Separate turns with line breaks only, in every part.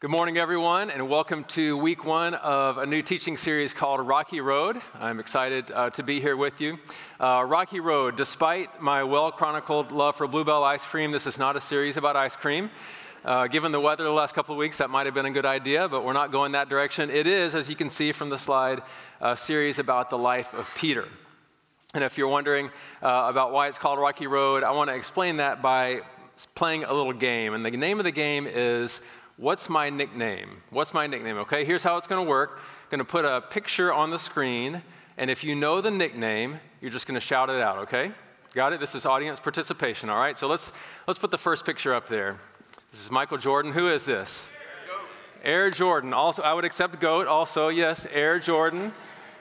Good morning, everyone, and welcome to week one of a new teaching series called Rocky Road. I'm excited uh, to be here with you. Uh, Rocky Road, despite my well chronicled love for Bluebell ice cream, this is not a series about ice cream. Uh, given the weather the last couple of weeks, that might have been a good idea, but we're not going that direction. It is, as you can see from the slide, a series about the life of Peter. And if you're wondering uh, about why it's called Rocky Road, I want to explain that by playing a little game. And the name of the game is What's my nickname? What's my nickname? Okay, here's how it's going to work. I'm going to put a picture on the screen, and if you know the nickname, you're just going to shout it out, okay? Got it? This is audience participation, all right? So let's let's put the first picture up there. This is Michael Jordan. Who is this? Air Jordan. Also, I would accept GOAT also. Yes, Air Jordan.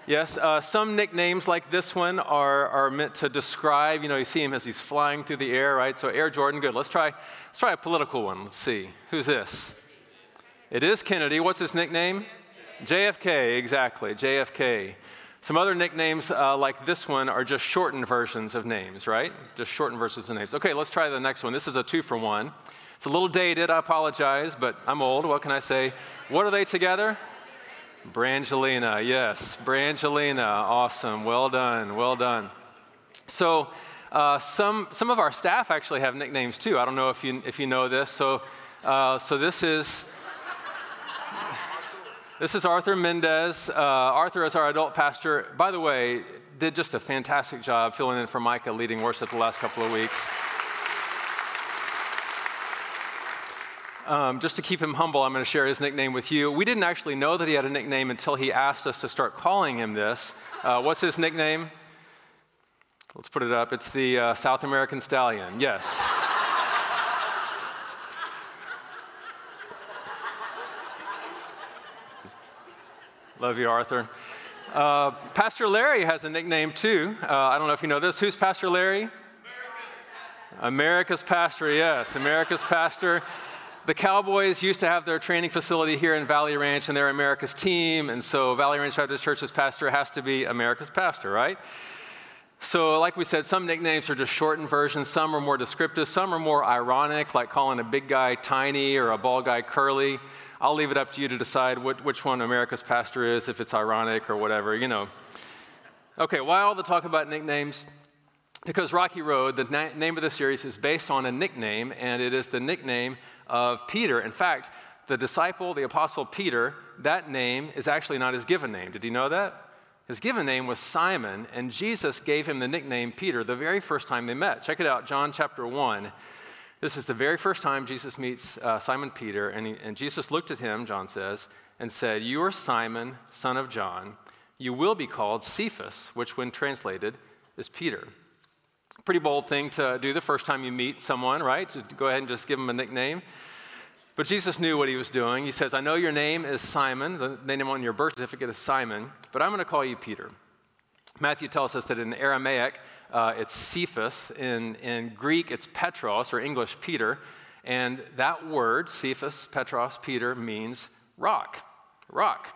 Yes, uh, some nicknames like this one are, are meant to describe, you know, you see him as he's flying through the air, right? So Air Jordan, good. Let's try, let's try a political one. Let's see. Who's this? It is Kennedy. What's his nickname? JFK, exactly. JFK. Some other nicknames uh, like this one are just shortened versions of names, right? Just shortened versions of names. Okay, let's try the next one. This is a two for one. It's a little dated, I apologize, but I'm old. What can I say? What are they together? Brangelina, yes. Brangelina, awesome. Well done, well done. So, uh, some, some of our staff actually have nicknames too. I don't know if you, if you know this. So, uh, so this is this is Arthur Mendez. Uh, Arthur is our adult pastor. By the way, did just a fantastic job filling in for Micah leading worship the last couple of weeks. Um, just to keep him humble, I'm going to share his nickname with you. We didn't actually know that he had a nickname until he asked us to start calling him this. Uh, what's his nickname? Let's put it up. It's the uh, South American Stallion. Yes. Love you, Arthur. Uh, Pastor Larry has a nickname too. Uh, I don't know if you know this. Who's Pastor Larry? America's Pastor. America's Pastor, yes, America's Pastor. The Cowboys used to have their training facility here in Valley Ranch, and they're America's team. And so, Valley Ranch Baptist Church's pastor has to be America's pastor, right? So, like we said, some nicknames are just shortened versions, some are more descriptive, some are more ironic, like calling a big guy tiny or a bald guy curly. I'll leave it up to you to decide what, which one America's pastor is, if it's ironic or whatever, you know. Okay, why all the talk about nicknames? Because Rocky Road, the na- name of the series, is based on a nickname, and it is the nickname of Peter. In fact, the disciple, the apostle Peter, that name is actually not his given name. Did you know that? His given name was Simon, and Jesus gave him the nickname Peter the very first time they met. Check it out, John chapter 1. This is the very first time Jesus meets uh, Simon Peter, and, he, and Jesus looked at him, John says, and said, You are Simon, son of John. You will be called Cephas, which, when translated, is Peter. Pretty bold thing to do the first time you meet someone, right? To go ahead and just give them a nickname. But Jesus knew what he was doing. He says, I know your name is Simon. The name on your birth certificate is Simon, but I'm going to call you Peter. Matthew tells us that in Aramaic, uh, it's Cephas. In, in Greek, it's Petros, or English, Peter. And that word, Cephas, Petros, Peter, means rock. Rock.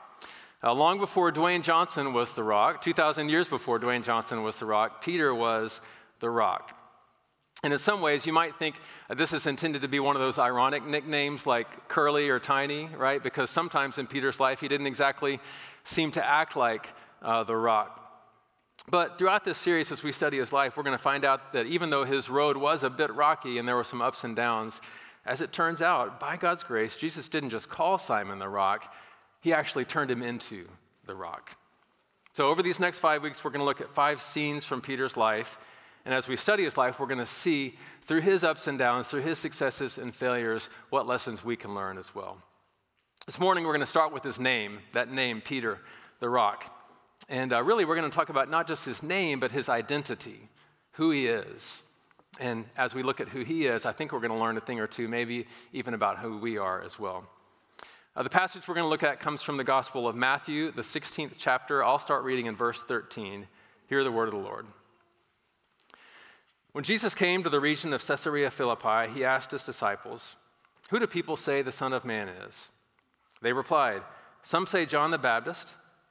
Uh, long before Dwayne Johnson was the rock, 2,000 years before Dwayne Johnson was the rock, Peter was the rock. And in some ways, you might think this is intended to be one of those ironic nicknames like curly or tiny, right? Because sometimes in Peter's life, he didn't exactly seem to act like uh, the rock. But throughout this series, as we study his life, we're going to find out that even though his road was a bit rocky and there were some ups and downs, as it turns out, by God's grace, Jesus didn't just call Simon the rock, he actually turned him into the rock. So, over these next five weeks, we're going to look at five scenes from Peter's life. And as we study his life, we're going to see through his ups and downs, through his successes and failures, what lessons we can learn as well. This morning, we're going to start with his name, that name, Peter, the rock. And uh, really, we're going to talk about not just his name, but his identity, who he is. And as we look at who he is, I think we're going to learn a thing or two, maybe even about who we are as well. Uh, the passage we're going to look at comes from the Gospel of Matthew, the 16th chapter. I'll start reading in verse 13. Hear the word of the Lord. When Jesus came to the region of Caesarea Philippi, he asked his disciples, Who do people say the Son of Man is? They replied, Some say John the Baptist.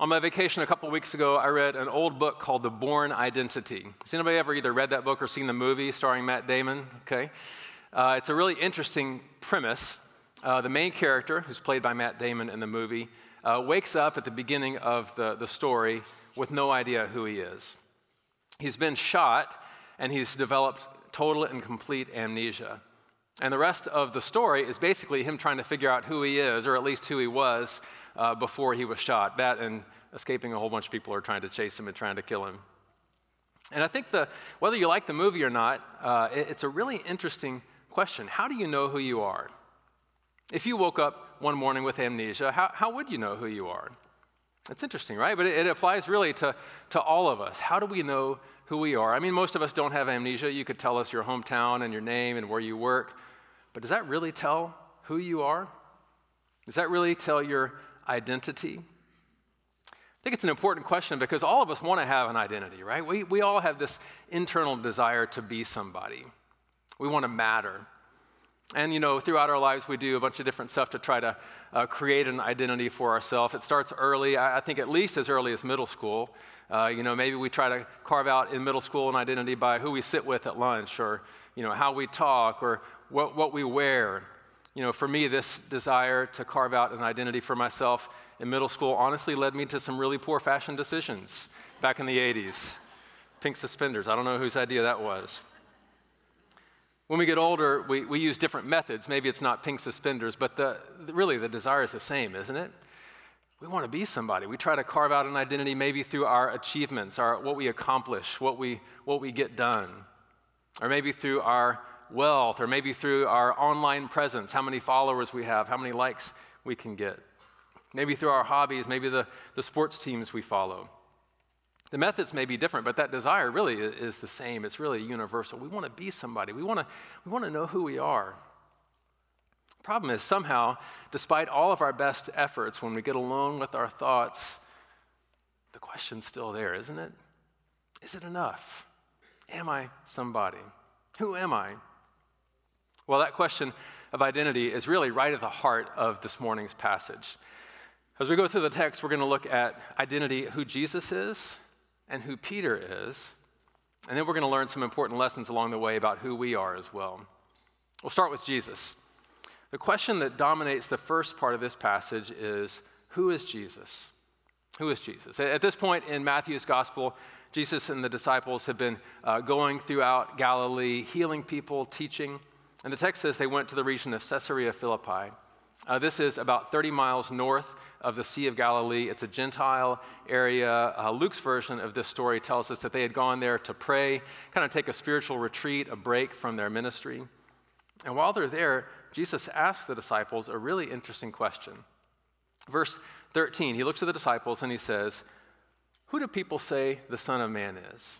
On my vacation a couple weeks ago, I read an old book called The Bourne Identity. Has anybody ever either read that book or seen the movie starring Matt Damon? Okay. Uh, it's a really interesting premise. Uh, the main character, who's played by Matt Damon in the movie, uh, wakes up at the beginning of the, the story with no idea who he is. He's been shot and he's developed total and complete amnesia. And the rest of the story is basically him trying to figure out who he is, or at least who he was uh, before he was shot. That and escaping a whole bunch of people who are trying to chase him and trying to kill him. And I think the, whether you like the movie or not, uh, it, it's a really interesting question. How do you know who you are? If you woke up one morning with amnesia, how, how would you know who you are? It's interesting, right? But it, it, applies really to, to all of us. How do we know who we are? I mean, most of us don't have amnesia. You could tell us your hometown and your name and where you work. But does that really tell who you are? Does that really tell your identity? I think it's an important question because all of us want to have an identity, right? We, we all have this internal desire to be somebody. We want to matter. And, you know, throughout our lives, we do a bunch of different stuff to try to uh, create an identity for ourselves. It starts early, I, I think at least as early as middle school. Uh, you know, maybe we try to carve out in middle school an identity by who we sit with at lunch or, you know, how we talk or what, what we wear. You know, for me, this desire to carve out an identity for myself in middle school honestly led me to some really poor fashion decisions back in the 80s. Pink suspenders, I don't know whose idea that was. When we get older, we, we use different methods. Maybe it's not pink suspenders, but the, really the desire is the same, isn't it? We want to be somebody. We try to carve out an identity maybe through our achievements, our, what we accomplish, what we, what we get done, or maybe through our wealth, or maybe through our online presence, how many followers we have, how many likes we can get. Maybe through our hobbies, maybe the, the sports teams we follow. The methods may be different, but that desire really is the same. It's really universal. We want to be somebody, we want to, we want to know who we are. Problem is, somehow, despite all of our best efforts, when we get alone with our thoughts, the question's still there, isn't it? Is it enough? Am I somebody? Who am I? Well, that question of identity is really right at the heart of this morning's passage. As we go through the text, we're going to look at identity, who Jesus is, and who Peter is. And then we're going to learn some important lessons along the way about who we are as well. We'll start with Jesus. The question that dominates the first part of this passage is Who is Jesus? Who is Jesus? At this point in Matthew's gospel, Jesus and the disciples have been uh, going throughout Galilee, healing people, teaching. And the text says they went to the region of Caesarea Philippi. Uh, this is about 30 miles north of the Sea of Galilee. It's a Gentile area. Uh, Luke's version of this story tells us that they had gone there to pray, kind of take a spiritual retreat, a break from their ministry. And while they're there, Jesus asks the disciples a really interesting question. Verse 13, he looks at the disciples and he says, Who do people say the Son of Man is?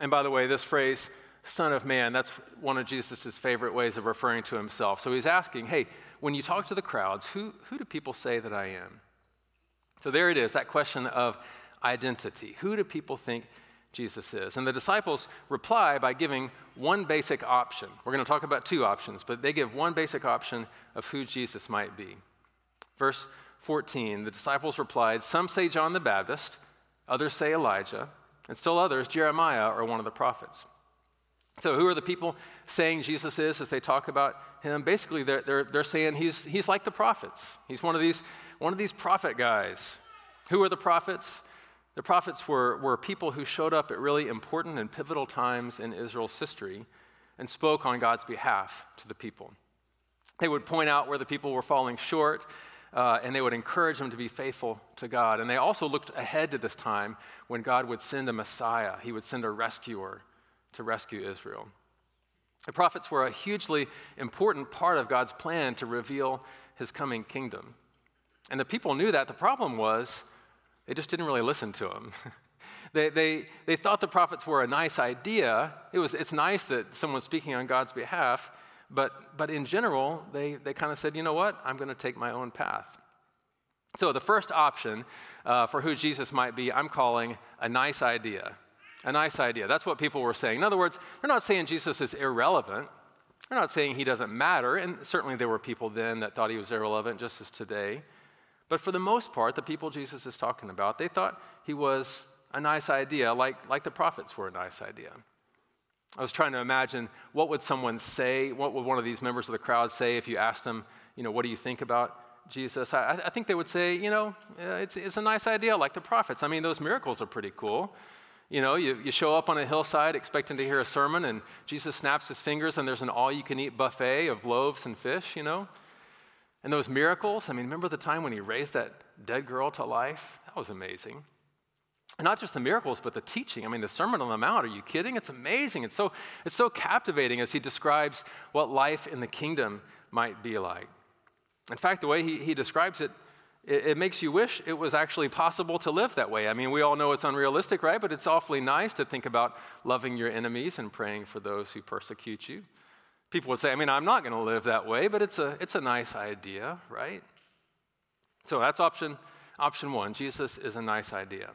And by the way, this phrase, Son of Man, that's one of Jesus' favorite ways of referring to himself. So he's asking, Hey, when you talk to the crowds, who, who do people say that I am? So there it is, that question of identity. Who do people think Jesus is? And the disciples reply by giving one basic option. We're going to talk about two options, but they give one basic option of who Jesus might be. Verse 14 the disciples replied, Some say John the Baptist, others say Elijah, and still others, Jeremiah or one of the prophets. So, who are the people saying Jesus is as they talk about him? Basically, they're, they're, they're saying he's, he's like the prophets. He's one of, these, one of these prophet guys. Who are the prophets? The prophets were, were people who showed up at really important and pivotal times in Israel's history and spoke on God's behalf to the people. They would point out where the people were falling short, uh, and they would encourage them to be faithful to God. And they also looked ahead to this time when God would send a Messiah, He would send a rescuer to rescue Israel. The prophets were a hugely important part of God's plan to reveal his coming kingdom. And the people knew that. The problem was they just didn't really listen to him. they, they, they thought the prophets were a nice idea. It was, it's nice that someone's speaking on God's behalf, But, but in general, they, they kind of said, you know what? I'm going to take my own path. So the first option uh, for who Jesus might be, I'm calling a nice idea. A nice idea. That's what people were saying. In other words, they're not saying Jesus is irrelevant. They're not saying he doesn't matter. And certainly there were people then that thought he was irrelevant, just as today. But for the most part, the people Jesus is talking about, they thought he was a nice idea, like, like the prophets were a nice idea. I was trying to imagine what would someone say, what would one of these members of the crowd say if you asked them, you know, what do you think about Jesus? I, I think they would say, you know, it's, it's a nice idea, like the prophets. I mean, those miracles are pretty cool. You know, you, you show up on a hillside expecting to hear a sermon, and Jesus snaps his fingers, and there's an all you can eat buffet of loaves and fish, you know? And those miracles, I mean, remember the time when he raised that dead girl to life? That was amazing. And not just the miracles, but the teaching. I mean, the Sermon on the Mount, are you kidding? It's amazing. It's so, it's so captivating as he describes what life in the kingdom might be like. In fact, the way he, he describes it, it, it makes you wish it was actually possible to live that way. I mean, we all know it's unrealistic, right? But it's awfully nice to think about loving your enemies and praying for those who persecute you. People would say, I mean, I'm not going to live that way, but it's a, it's a nice idea, right? So that's option, option one. Jesus is a nice idea.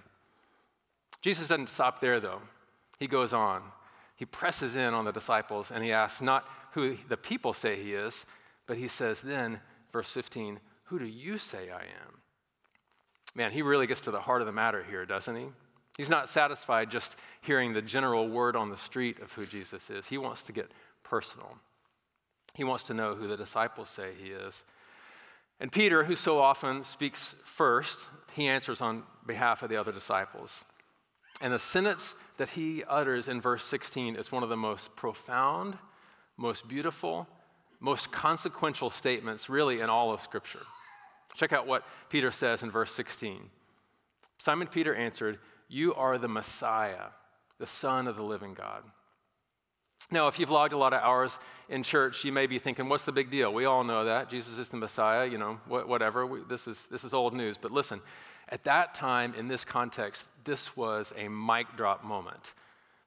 Jesus doesn't stop there, though. He goes on. He presses in on the disciples and he asks not who the people say he is, but he says then, verse 15, Who do you say I am? Man, he really gets to the heart of the matter here, doesn't he? He's not satisfied just hearing the general word on the street of who Jesus is. He wants to get personal. He wants to know who the disciples say he is. And Peter, who so often speaks first, he answers on behalf of the other disciples. And the sentence that he utters in verse 16 is one of the most profound, most beautiful, most consequential statements, really, in all of Scripture. Check out what Peter says in verse 16. Simon Peter answered, You are the Messiah, the Son of the living God. Now, if you've logged a lot of hours in church, you may be thinking, what's the big deal? We all know that. Jesus is the Messiah, you know, whatever. We, this, is, this is old news. But listen, at that time, in this context, this was a mic drop moment.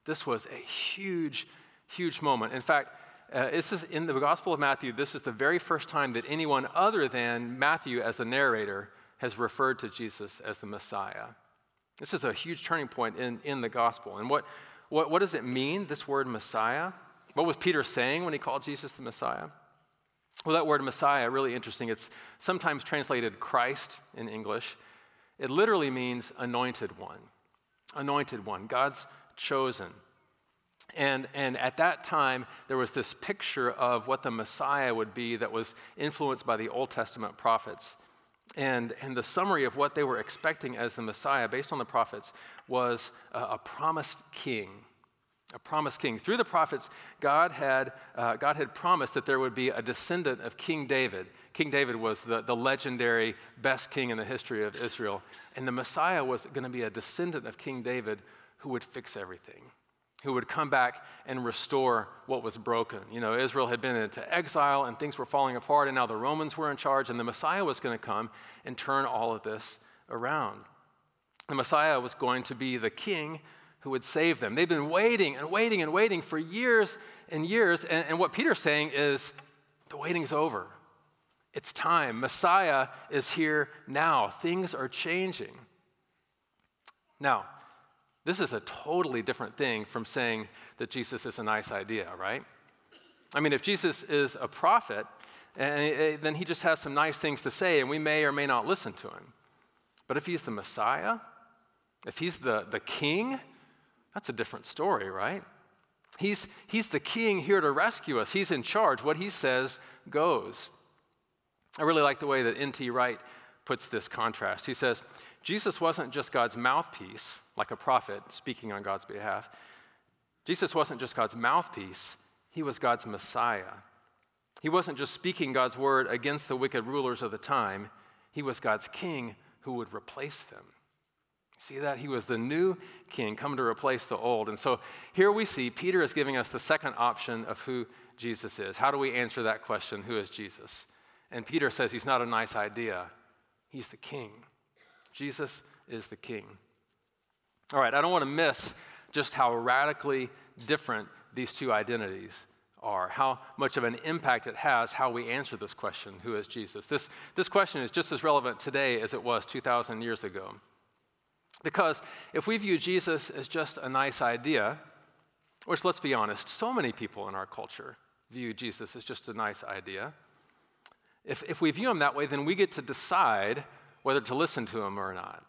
This was a huge, huge moment. In fact, uh, this is in the Gospel of Matthew, this is the very first time that anyone other than Matthew, as the narrator, has referred to Jesus as the Messiah. This is a huge turning point in, in the Gospel. And what, what, what does it mean, this word Messiah? What was Peter saying when he called Jesus the Messiah? Well, that word Messiah, really interesting. It's sometimes translated Christ in English. It literally means anointed one. Anointed one, God's chosen. And, and at that time, there was this picture of what the Messiah would be that was influenced by the Old Testament prophets. And, and the summary of what they were expecting as the Messiah, based on the prophets, was a, a promised king. A promised king. Through the prophets, God had, uh, God had promised that there would be a descendant of King David. King David was the, the legendary best king in the history of Israel. And the Messiah was going to be a descendant of King David who would fix everything who would come back and restore what was broken. You know, Israel had been into exile and things were falling apart, and now the Romans were in charge, and the Messiah was going to come and turn all of this around. The Messiah was going to be the king who would save them. They've been waiting and waiting and waiting for years and years, and, and what Peter's saying is the waiting's over. It's time. Messiah is here now. Things are changing. Now, this is a totally different thing from saying that Jesus is a nice idea, right? I mean, if Jesus is a prophet, and eh, eh, then he just has some nice things to say, and we may or may not listen to him. But if he's the Messiah, if he's the, the king, that's a different story, right? He's, he's the king here to rescue us. He's in charge. What he says goes. I really like the way that N.T. Wright puts this contrast. He says, Jesus wasn't just God's mouthpiece, like a prophet speaking on God's behalf. Jesus wasn't just God's mouthpiece, he was God's Messiah. He wasn't just speaking God's word against the wicked rulers of the time, he was God's king who would replace them. See that? He was the new king come to replace the old. And so here we see Peter is giving us the second option of who Jesus is. How do we answer that question? Who is Jesus? And Peter says he's not a nice idea, he's the king. Jesus is the king. All right, I don't want to miss just how radically different these two identities are, how much of an impact it has how we answer this question who is Jesus? This, this question is just as relevant today as it was 2,000 years ago. Because if we view Jesus as just a nice idea, which let's be honest, so many people in our culture view Jesus as just a nice idea. If, if we view him that way, then we get to decide whether to listen to him or not,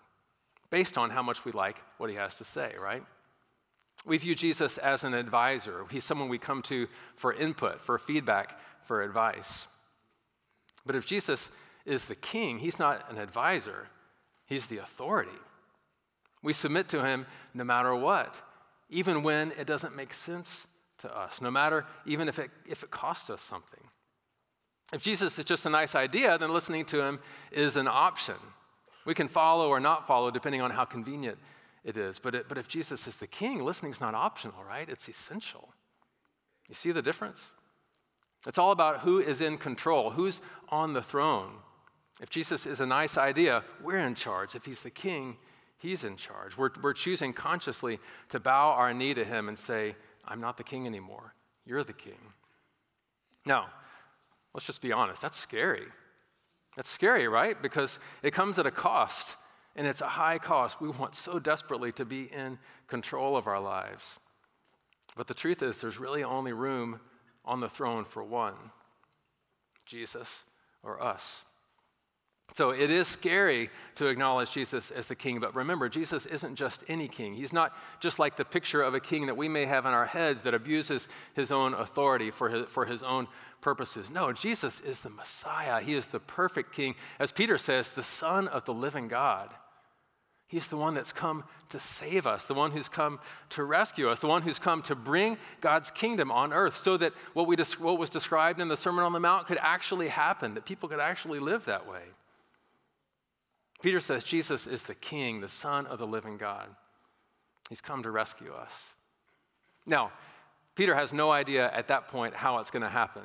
based on how much we like what he has to say, right? We view Jesus as an advisor. He's someone we come to for input, for feedback, for advice. But if Jesus is the king, he's not an advisor, he's the authority. We submit to him no matter what, even when it doesn't make sense to us, no matter even if it, if it costs us something. If Jesus is just a nice idea, then listening to him is an option. We can follow or not follow depending on how convenient it is. But, it, but if Jesus is the king, listening is not optional, right? It's essential. You see the difference? It's all about who is in control, who's on the throne. If Jesus is a nice idea, we're in charge. If he's the king, he's in charge. We're, we're choosing consciously to bow our knee to him and say, I'm not the king anymore. You're the king. Now, let's just be honest. That's scary. That's scary, right? Because it comes at a cost, and it's a high cost. We want so desperately to be in control of our lives. But the truth is, there's really only room on the throne for one Jesus or us. So it is scary to acknowledge Jesus as the king, but remember, Jesus isn't just any king. He's not just like the picture of a king that we may have in our heads that abuses his own authority for his, for his own purposes. No, Jesus is the Messiah. He is the perfect king. As Peter says, the Son of the living God. He's the one that's come to save us, the one who's come to rescue us, the one who's come to bring God's kingdom on earth so that what, we, what was described in the Sermon on the Mount could actually happen, that people could actually live that way. Peter says Jesus is the King, the Son of the living God. He's come to rescue us. Now, Peter has no idea at that point how it's going to happen.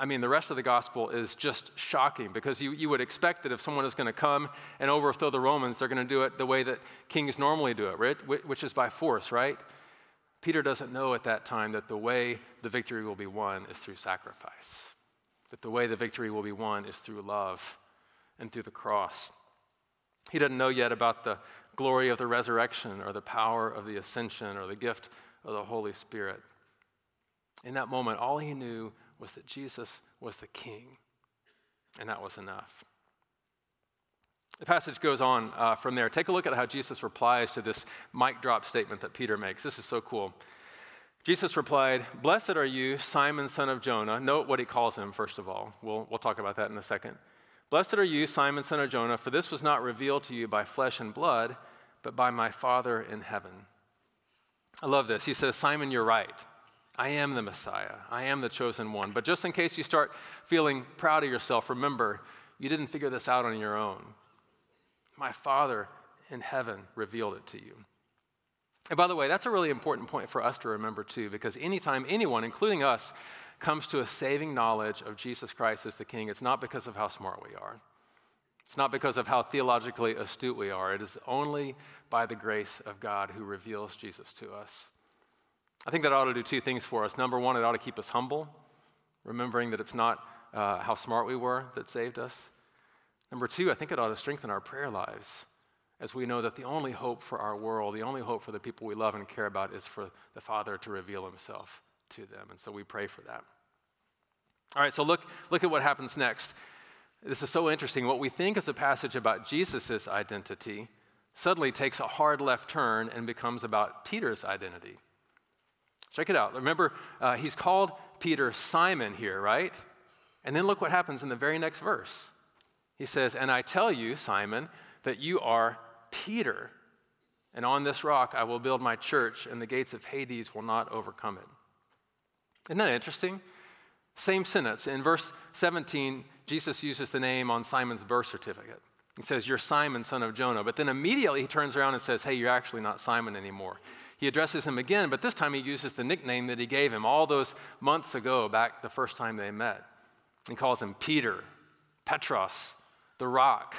I mean, the rest of the gospel is just shocking because you, you would expect that if someone is going to come and overthrow the Romans, they're going to do it the way that kings normally do it, right? which is by force, right? Peter doesn't know at that time that the way the victory will be won is through sacrifice, that the way the victory will be won is through love and through the cross. He doesn't know yet about the glory of the resurrection or the power of the ascension or the gift of the Holy Spirit. In that moment, all he knew was that Jesus was the king, and that was enough. The passage goes on uh, from there. Take a look at how Jesus replies to this mic drop statement that Peter makes. This is so cool. Jesus replied, Blessed are you, Simon, son of Jonah. Note what he calls him, first of all. We'll, we'll talk about that in a second. Blessed are you, Simon, son of Jonah, for this was not revealed to you by flesh and blood, but by my Father in heaven. I love this. He says, Simon, you're right. I am the Messiah. I am the chosen one. But just in case you start feeling proud of yourself, remember, you didn't figure this out on your own. My Father in heaven revealed it to you. And by the way, that's a really important point for us to remember too, because anytime anyone, including us, comes to a saving knowledge of Jesus Christ as the King, it's not because of how smart we are. It's not because of how theologically astute we are. It is only by the grace of God who reveals Jesus to us. I think that ought to do two things for us. Number one, it ought to keep us humble, remembering that it's not uh, how smart we were that saved us. Number two, I think it ought to strengthen our prayer lives as we know that the only hope for our world, the only hope for the people we love and care about is for the Father to reveal himself to them. And so we pray for that. All right, so look, look at what happens next. This is so interesting. What we think is a passage about Jesus' identity suddenly takes a hard left turn and becomes about Peter's identity. Check it out. Remember, uh, he's called Peter Simon here, right? And then look what happens in the very next verse. He says, And I tell you, Simon, that you are Peter, and on this rock I will build my church, and the gates of Hades will not overcome it. Isn't that interesting? Same sentence. In verse 17, Jesus uses the name on Simon's birth certificate. He says, You're Simon, son of Jonah. But then immediately he turns around and says, Hey, you're actually not Simon anymore. He addresses him again, but this time he uses the nickname that he gave him all those months ago, back the first time they met. He calls him Peter, Petros, the rock.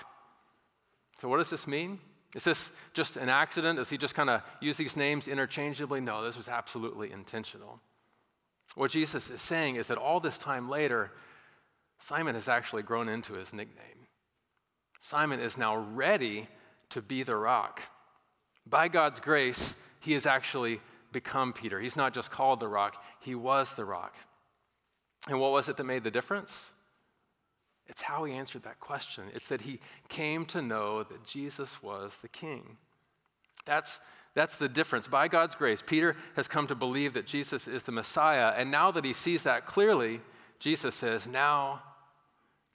So, what does this mean? Is this just an accident? Does he just kind of use these names interchangeably? No, this was absolutely intentional. What Jesus is saying is that all this time later, Simon has actually grown into his nickname. Simon is now ready to be the rock. By God's grace, he has actually become Peter. He's not just called the rock, he was the rock. And what was it that made the difference? It's how he answered that question. It's that he came to know that Jesus was the king. That's, that's the difference. By God's grace, Peter has come to believe that Jesus is the Messiah. And now that he sees that clearly, Jesus says, Now,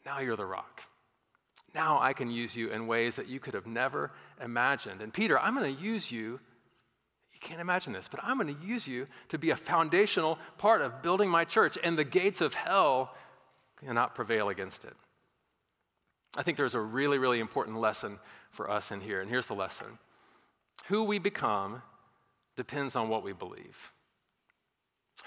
now you're the rock. Now I can use you in ways that you could have never imagined. And Peter, I'm going to use you. Can't imagine this, but I'm going to use you to be a foundational part of building my church, and the gates of hell cannot prevail against it. I think there's a really, really important lesson for us in here, and here's the lesson Who we become depends on what we believe.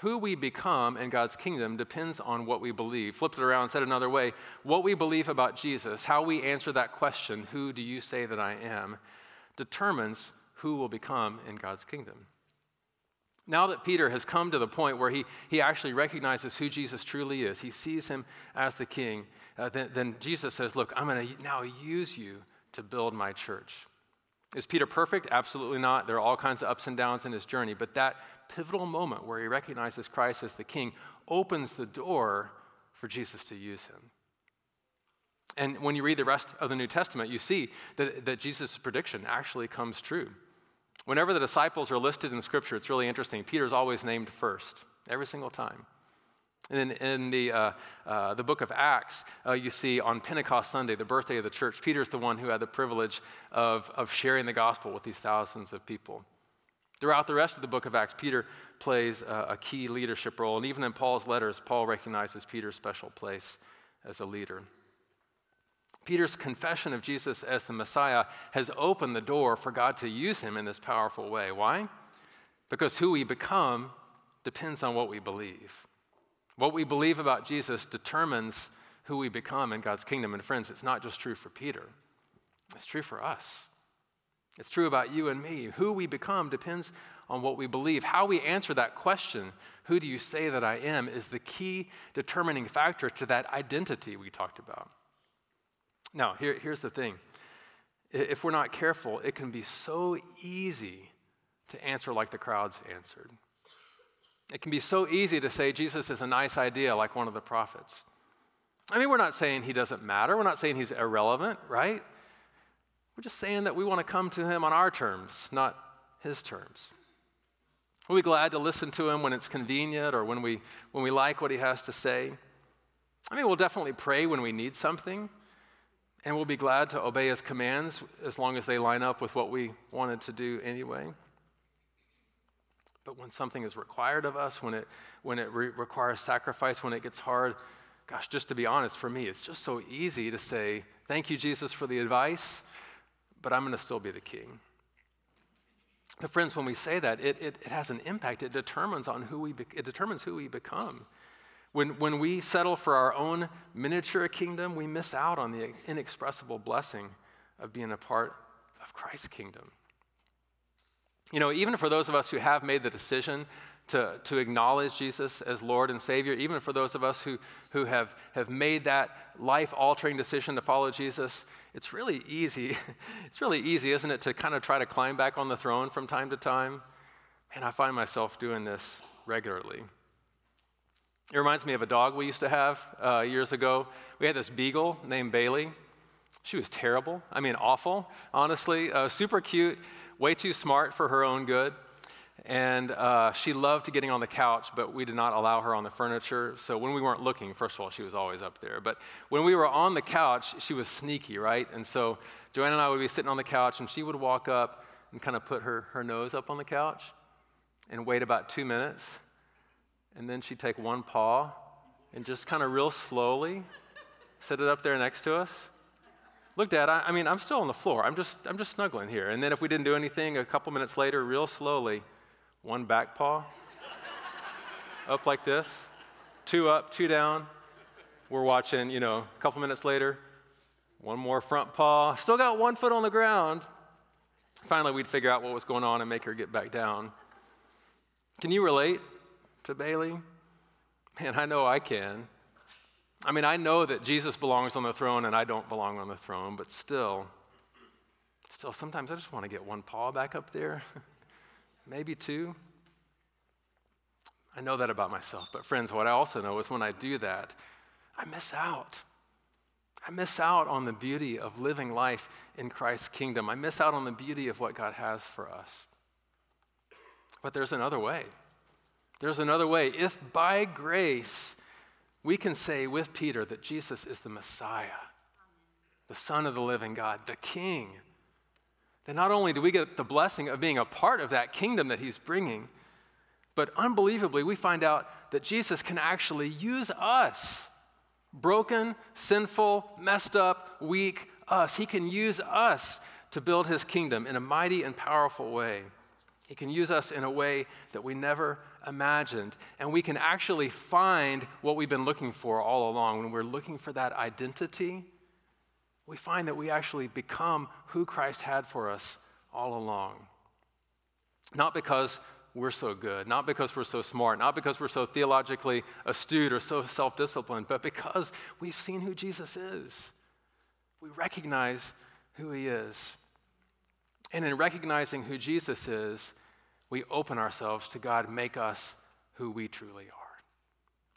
Who we become in God's kingdom depends on what we believe. Flipped it around, said another way what we believe about Jesus, how we answer that question, who do you say that I am, determines who will become in God's kingdom. Now that Peter has come to the point where he, he actually recognizes who Jesus truly is, he sees him as the king, uh, then, then Jesus says, Look, I'm going to now use you to build my church. Is Peter perfect? Absolutely not. There are all kinds of ups and downs in his journey, but that pivotal moment where he recognizes Christ as the king opens the door for Jesus to use him. And when you read the rest of the New Testament, you see that, that Jesus' prediction actually comes true. Whenever the disciples are listed in Scripture, it's really interesting. Peter's always named first, every single time. And in, in the, uh, uh, the book of Acts, uh, you see on Pentecost Sunday, the birthday of the church, Peter's the one who had the privilege of, of sharing the gospel with these thousands of people. Throughout the rest of the book of Acts, Peter plays a, a key leadership role. And even in Paul's letters, Paul recognizes Peter's special place as a leader. Peter's confession of Jesus as the Messiah has opened the door for God to use him in this powerful way. Why? Because who we become depends on what we believe. What we believe about Jesus determines who we become in God's kingdom. And friends, it's not just true for Peter, it's true for us. It's true about you and me. Who we become depends on what we believe. How we answer that question, who do you say that I am, is the key determining factor to that identity we talked about. Now, here, here's the thing if we're not careful, it can be so easy to answer like the crowds answered. It can be so easy to say Jesus is a nice idea, like one of the prophets. I mean, we're not saying he doesn't matter. We're not saying he's irrelevant, right? We're just saying that we want to come to him on our terms, not his terms. We'll be glad to listen to him when it's convenient or when we, when we like what he has to say. I mean, we'll definitely pray when we need something, and we'll be glad to obey his commands as long as they line up with what we wanted to do anyway. But when something is required of us, when it, when it re- requires sacrifice, when it gets hard, gosh, just to be honest, for me, it's just so easy to say, Thank you, Jesus, for the advice, but I'm going to still be the king. But friends, when we say that, it, it, it has an impact. It determines on who we be- it determines who we become. When, when we settle for our own miniature kingdom, we miss out on the inexpressible blessing of being a part of Christ's kingdom. You know, even for those of us who have made the decision to, to acknowledge Jesus as Lord and Savior, even for those of us who, who have, have made that life altering decision to follow Jesus, it's really easy. It's really easy, isn't it, to kind of try to climb back on the throne from time to time? And I find myself doing this regularly. It reminds me of a dog we used to have uh, years ago. We had this beagle named Bailey. She was terrible. I mean, awful, honestly. Uh, super cute way too smart for her own good. And uh, she loved getting on the couch, but we did not allow her on the furniture. So when we weren't looking, first of all, she was always up there. But when we were on the couch, she was sneaky, right? And so Joanne and I would be sitting on the couch, and she would walk up and kind of put her, her nose up on the couch and wait about two minutes. And then she'd take one paw and just kind of real slowly set it up there next to us look, Dad, I, I, mean, I'm still on the floor. I'm just, I'm just snuggling here. And then if we didn't do anything, a couple minutes later, real slowly, one back paw, up like this, two up, two down. We're watching, you know, a couple minutes later, one more front paw, still got one foot on the ground. Finally, we'd figure out what was going on and make her get back down. Can you relate to Bailey? Man, I know I can. I mean, I know that Jesus belongs on the throne and I don't belong on the throne, but still, still, sometimes I just want to get one paw back up there, maybe two. I know that about myself. But, friends, what I also know is when I do that, I miss out. I miss out on the beauty of living life in Christ's kingdom. I miss out on the beauty of what God has for us. But there's another way. There's another way. If by grace we can say with Peter that Jesus is the Messiah, the Son of the living God, the King, then not only do we get the blessing of being a part of that kingdom that he's bringing, but unbelievably, we find out that Jesus can actually use us broken, sinful, messed up, weak us. He can use us to build his kingdom in a mighty and powerful way. He can use us in a way that we never imagined. And we can actually find what we've been looking for all along. When we're looking for that identity, we find that we actually become who Christ had for us all along. Not because we're so good, not because we're so smart, not because we're so theologically astute or so self disciplined, but because we've seen who Jesus is. We recognize who he is. And in recognizing who Jesus is, we open ourselves to God make us who we truly are.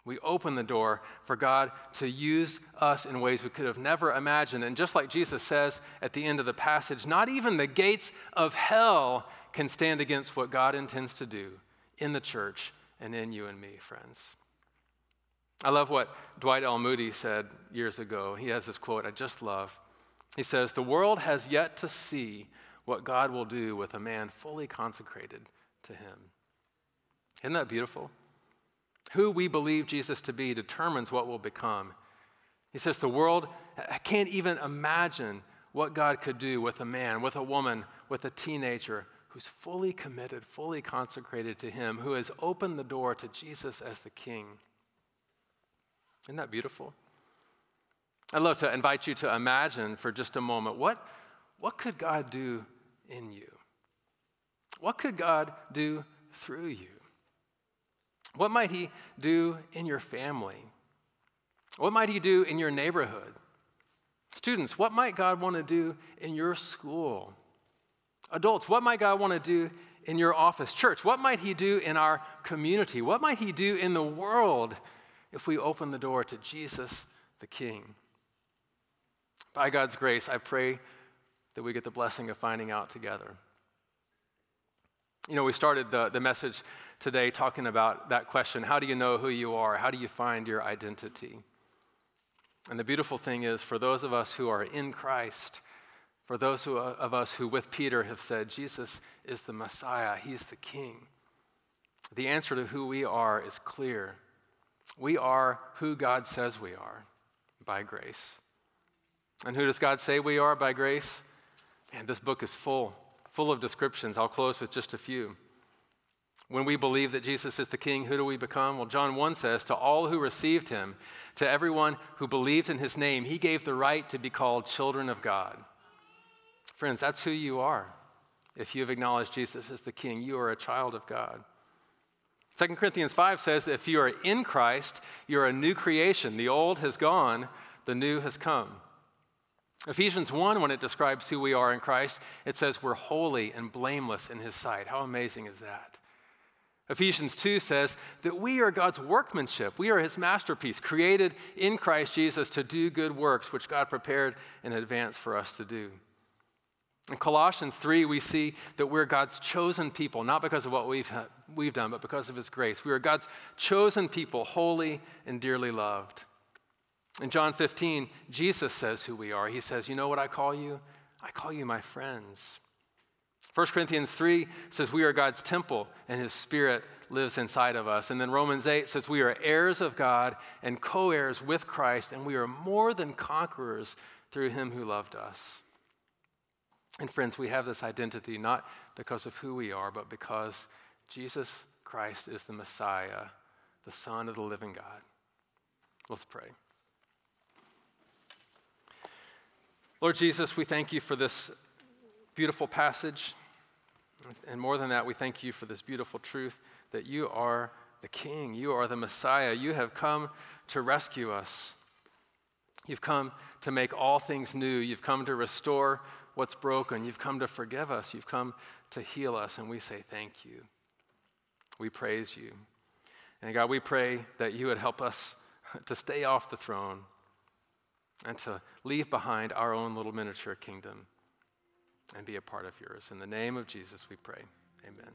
We open the door for God to use us in ways we could have never imagined. And just like Jesus says at the end of the passage, not even the gates of hell can stand against what God intends to do in the church and in you and me, friends. I love what Dwight L. Moody said years ago. He has this quote I just love. He says, The world has yet to see what God will do with a man fully consecrated to him. Isn't that beautiful? Who we believe Jesus to be determines what will become. He says the world can't even imagine what God could do with a man, with a woman, with a teenager who's fully committed, fully consecrated to Him, who has opened the door to Jesus as the King. Isn't that beautiful? I'd love to invite you to imagine for just a moment what, what could God do in you? What could God do through you? What might He do in your family? What might He do in your neighborhood? Students, what might God want to do in your school? Adults, what might God want to do in your office? Church, what might He do in our community? What might He do in the world if we open the door to Jesus the King? By God's grace, I pray that we get the blessing of finding out together. You know, we started the, the message today talking about that question how do you know who you are? How do you find your identity? And the beautiful thing is, for those of us who are in Christ, for those who, of us who, with Peter, have said, Jesus is the Messiah, He's the King, the answer to who we are is clear. We are who God says we are by grace. And who does God say we are by grace? And this book is full full of descriptions. I'll close with just a few. When we believe that Jesus is the King, who do we become? Well, John 1 says, To all who received him, to everyone who believed in his name, he gave the right to be called children of God. Friends, that's who you are. If you have acknowledged Jesus as the King, you are a child of God. 2 Corinthians 5 says if you are in Christ, you're a new creation. The old has gone, the new has come. Ephesians 1, when it describes who we are in Christ, it says we're holy and blameless in his sight. How amazing is that? Ephesians 2 says that we are God's workmanship. We are his masterpiece, created in Christ Jesus to do good works, which God prepared in advance for us to do. In Colossians 3, we see that we're God's chosen people, not because of what we've, we've done, but because of his grace. We are God's chosen people, holy and dearly loved. In John 15, Jesus says who we are. He says, You know what I call you? I call you my friends. 1 Corinthians 3 says we are God's temple and his spirit lives inside of us. And then Romans 8 says we are heirs of God and co heirs with Christ, and we are more than conquerors through him who loved us. And friends, we have this identity not because of who we are, but because Jesus Christ is the Messiah, the Son of the living God. Let's pray. Lord Jesus, we thank you for this beautiful passage. And more than that, we thank you for this beautiful truth that you are the King. You are the Messiah. You have come to rescue us. You've come to make all things new. You've come to restore what's broken. You've come to forgive us. You've come to heal us. And we say thank you. We praise you. And God, we pray that you would help us to stay off the throne and to leave behind our own little miniature kingdom and be a part of yours. In the name of Jesus, we pray. Amen.